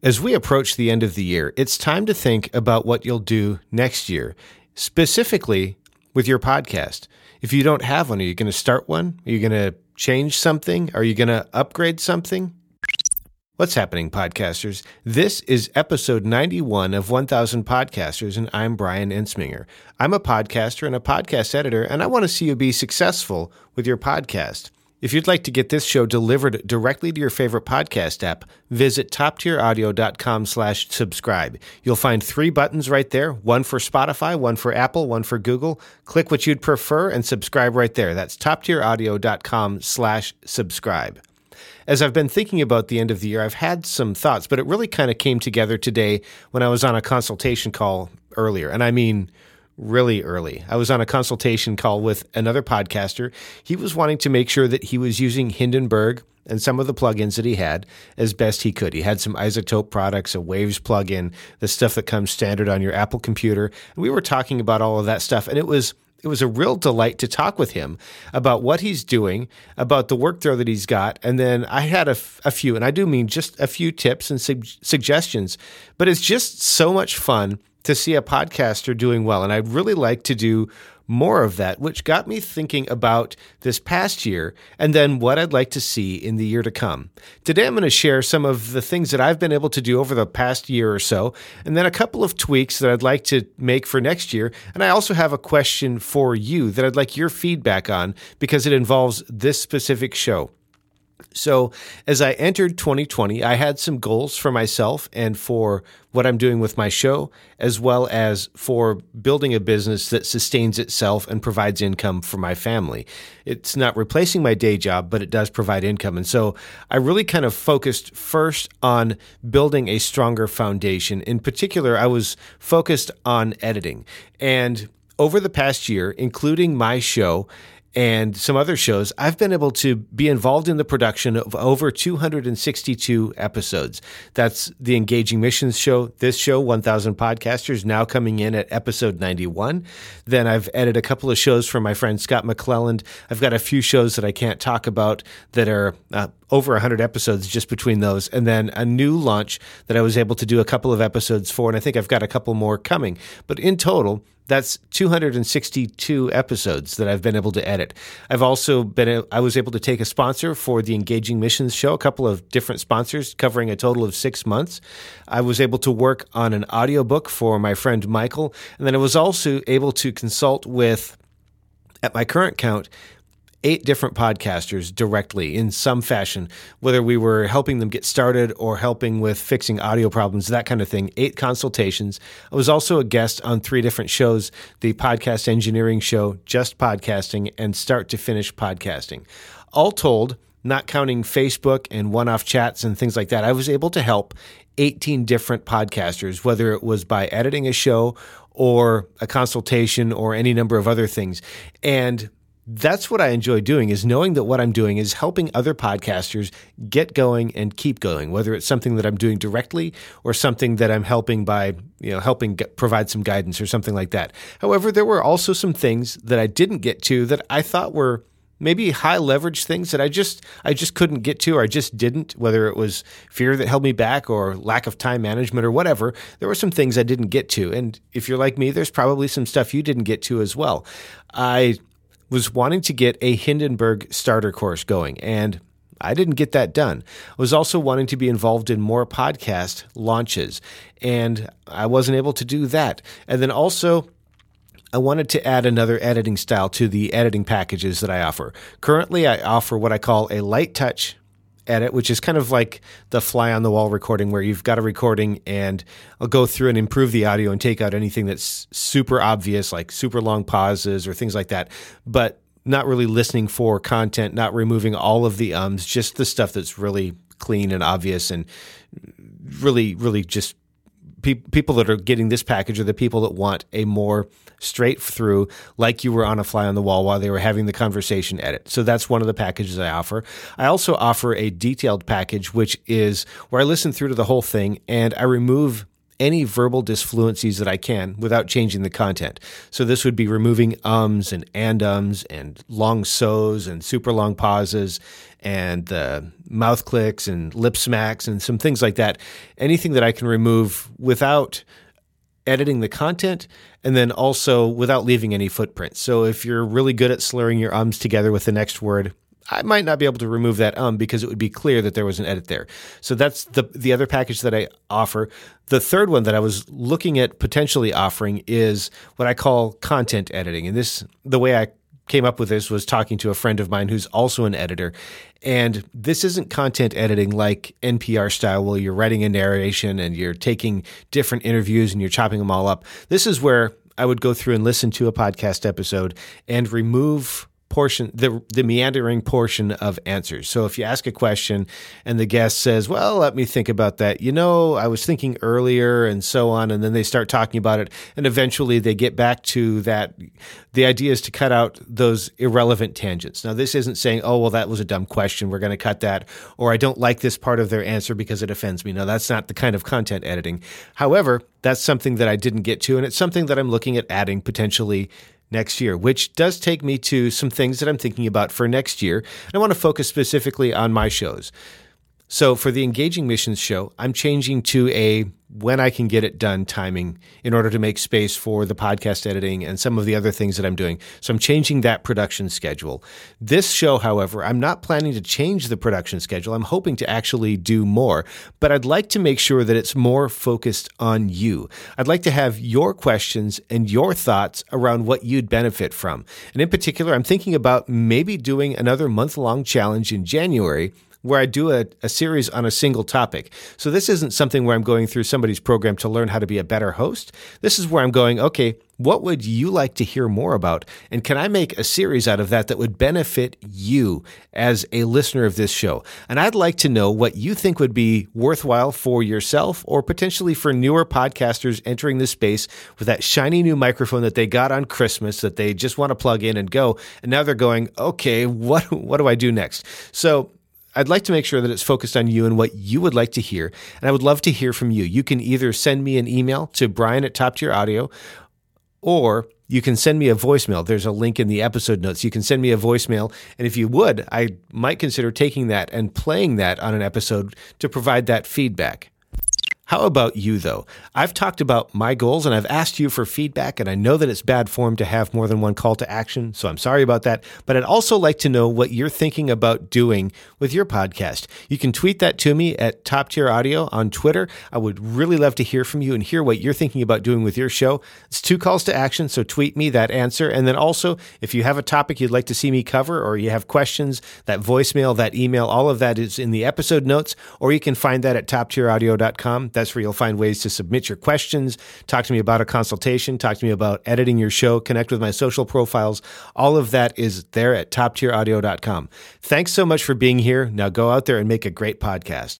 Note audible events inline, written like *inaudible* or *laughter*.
As we approach the end of the year, it's time to think about what you'll do next year, specifically with your podcast. If you don't have one, are you going to start one? Are you going to change something? Are you going to upgrade something? What's happening, podcasters? This is episode 91 of 1000 Podcasters, and I'm Brian Ensminger. I'm a podcaster and a podcast editor, and I want to see you be successful with your podcast. If you'd like to get this show delivered directly to your favorite podcast app, visit toptieraudio.com slash subscribe. You'll find three buttons right there, one for Spotify, one for Apple, one for Google. Click what you'd prefer and subscribe right there. That's toptieraudio.com slash subscribe. As I've been thinking about the end of the year, I've had some thoughts, but it really kind of came together today when I was on a consultation call earlier. And I mean, really early. I was on a consultation call with another podcaster. He was wanting to make sure that he was using Hindenburg and some of the plugins that he had as best he could. He had some iZotope products, a Waves plugin, the stuff that comes standard on your Apple computer. And we were talking about all of that stuff and it was it was a real delight to talk with him about what he's doing, about the work workflow that he's got. And then I had a, f- a few, and I do mean just a few tips and su- suggestions, but it's just so much fun to see a podcaster doing well. And I'd really like to do more of that, which got me thinking about this past year and then what I'd like to see in the year to come. Today, I'm going to share some of the things that I've been able to do over the past year or so, and then a couple of tweaks that I'd like to make for next year. And I also have a question for you that I'd like your feedback on because it involves this specific show. So, as I entered 2020, I had some goals for myself and for what I'm doing with my show, as well as for building a business that sustains itself and provides income for my family. It's not replacing my day job, but it does provide income. And so I really kind of focused first on building a stronger foundation. In particular, I was focused on editing. And over the past year, including my show, and some other shows, I've been able to be involved in the production of over 262 episodes. That's the Engaging Missions show, this show, 1000 Podcasters, now coming in at episode 91. Then I've edited a couple of shows for my friend Scott McClelland. I've got a few shows that I can't talk about that are uh, over 100 episodes just between those. And then a new launch that I was able to do a couple of episodes for. And I think I've got a couple more coming. But in total, that's 262 episodes that I've been able to edit. I've also been, I was able to take a sponsor for the Engaging Missions show, a couple of different sponsors covering a total of six months. I was able to work on an audiobook for my friend Michael. And then I was also able to consult with, at my current count, eight different podcasters directly in some fashion, whether we were helping them get started or helping with fixing audio problems, that kind of thing. Eight consultations. I was also a guest on three different shows the Podcast Engineering Show, Just Podcasting, and Start to Finish Podcasting. All told, not counting Facebook and one off chats and things like that, I was able to help 18 different podcasters, whether it was by editing a show or a consultation or any number of other things. And that's what I enjoy doing is knowing that what I'm doing is helping other podcasters get going and keep going, whether it's something that I'm doing directly or something that I'm helping by, you know, helping get, provide some guidance or something like that. However, there were also some things that I didn't get to that I thought were maybe high leverage things that I just I just couldn't get to or I just didn't whether it was fear that held me back or lack of time management or whatever there were some things I didn't get to and if you're like me there's probably some stuff you didn't get to as well I was wanting to get a Hindenburg starter course going, and I didn't get that done. I was also wanting to be involved in more podcast launches, and I wasn't able to do that. And then also, I wanted to add another editing style to the editing packages that I offer. Currently, I offer what I call a light touch edit, which is kind of like the fly on the wall recording where you've got a recording and I'll go through and improve the audio and take out anything that's super obvious, like super long pauses or things like that. But not really listening for content, not removing all of the ums, just the stuff that's really clean and obvious and really, really just pe- people that are getting this package are the people that want a more straight through, like you were on a fly on the wall while they were having the conversation edit. So that's one of the packages I offer. I also offer a detailed package, which is where I listen through to the whole thing and I remove any verbal disfluencies that I can without changing the content. So this would be removing ums and and ums and long so's and super long pauses and uh, mouth clicks and lip smacks and some things like that. Anything that I can remove without editing the content and then also without leaving any footprints. So if you're really good at slurring your ums together with the next word, I might not be able to remove that um because it would be clear that there was an edit there. So that's the the other package that I offer. The third one that I was looking at potentially offering is what I call content editing. And this the way I came up with this was talking to a friend of mine who's also an editor. And this isn't content editing like NPR style, where you're writing a narration and you're taking different interviews and you're chopping them all up. This is where I would go through and listen to a podcast episode and remove portion the the meandering portion of answers. So if you ask a question and the guest says, "Well, let me think about that." You know, I was thinking earlier and so on and then they start talking about it and eventually they get back to that the idea is to cut out those irrelevant tangents. Now, this isn't saying, "Oh, well that was a dumb question, we're going to cut that," or "I don't like this part of their answer because it offends me." No, that's not the kind of content editing. However, that's something that I didn't get to and it's something that I'm looking at adding potentially next year, which does take me to some things that I'm thinking about for next year. And I want to focus specifically on my shows. So for the Engaging Missions show, I'm changing to a when I can get it done timing in order to make space for the podcast editing and some of the other things that I'm doing. So I'm changing that production schedule. This show, however, I'm not planning to change the production schedule. I'm hoping to actually do more, but I'd like to make sure that it's more focused on you. I'd like to have your questions and your thoughts around what you'd benefit from. And in particular, I'm thinking about maybe doing another month long challenge in January where I do a, a series on a single topic. So this isn't something where I'm going through somebody's program to learn how to be a better host. This is where I'm going, okay, what would you like to hear more about? And can I make a series out of that that would benefit you as a listener of this show? And I'd like to know what you think would be worthwhile for yourself or potentially for newer podcasters entering this space with that shiny new microphone that they got on Christmas that they just want to plug in and go. And now they're going, okay, *laughs* what, what do I do next? So I'd like to make sure that it's focused on you and what you would like to hear. And I would love to hear from you. You can either send me an email to brian at top tier audio or you can send me a voicemail. There's a link in the episode notes. You can send me a voicemail. And if you would, I might consider taking that and playing that on an episode to provide that feedback. How about you, though? I've talked about my goals and I've asked you for feedback, and I know that it's bad form to have more than one call to action, so I'm sorry about that. But I'd also like to know what you're thinking about doing with your podcast. You can tweet that to me at Top Tier Audio on Twitter. I would really love to hear from you and hear what you're thinking about doing with your show. It's two calls to action, so tweet me that answer. And then also, if you have a topic you'd like to see me cover or you have questions, that voicemail, that email, all of that is in the episode notes, or you can find that at toptieraudio.com. That's where you'll find ways to submit your questions, talk to me about a consultation, talk to me about editing your show, connect with my social profiles. All of that is there at toptieraudio.com. Thanks so much for being here. Now go out there and make a great podcast.